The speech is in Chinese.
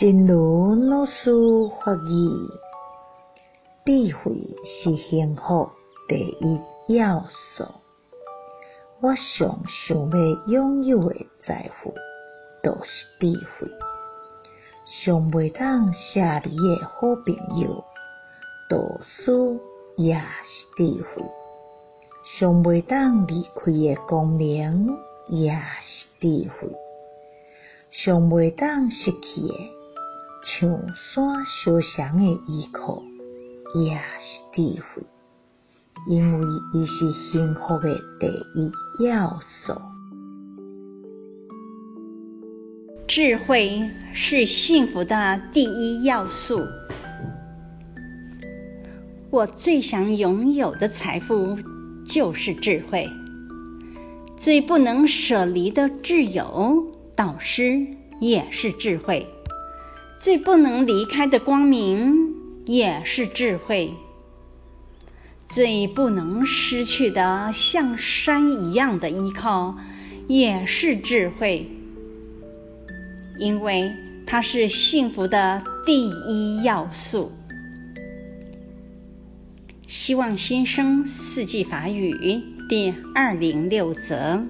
真如老师法语，智慧是幸福第一要素。我上想要拥有的财富，都是智慧。上袂当舍离的好朋友，导师也是智慧。上袂当离开的光明，也是智慧。上袂当失去的。像山相像的依靠，也是智慧，因为伊是幸福的第一要素。智慧是幸福的第一要素。我最想拥有的财富就是智慧，最不能舍离的挚友，导师也是智慧。最不能离开的光明，也是智慧；最不能失去的像山一样的依靠，也是智慧。因为它是幸福的第一要素。希望新生四季法语第二零六则。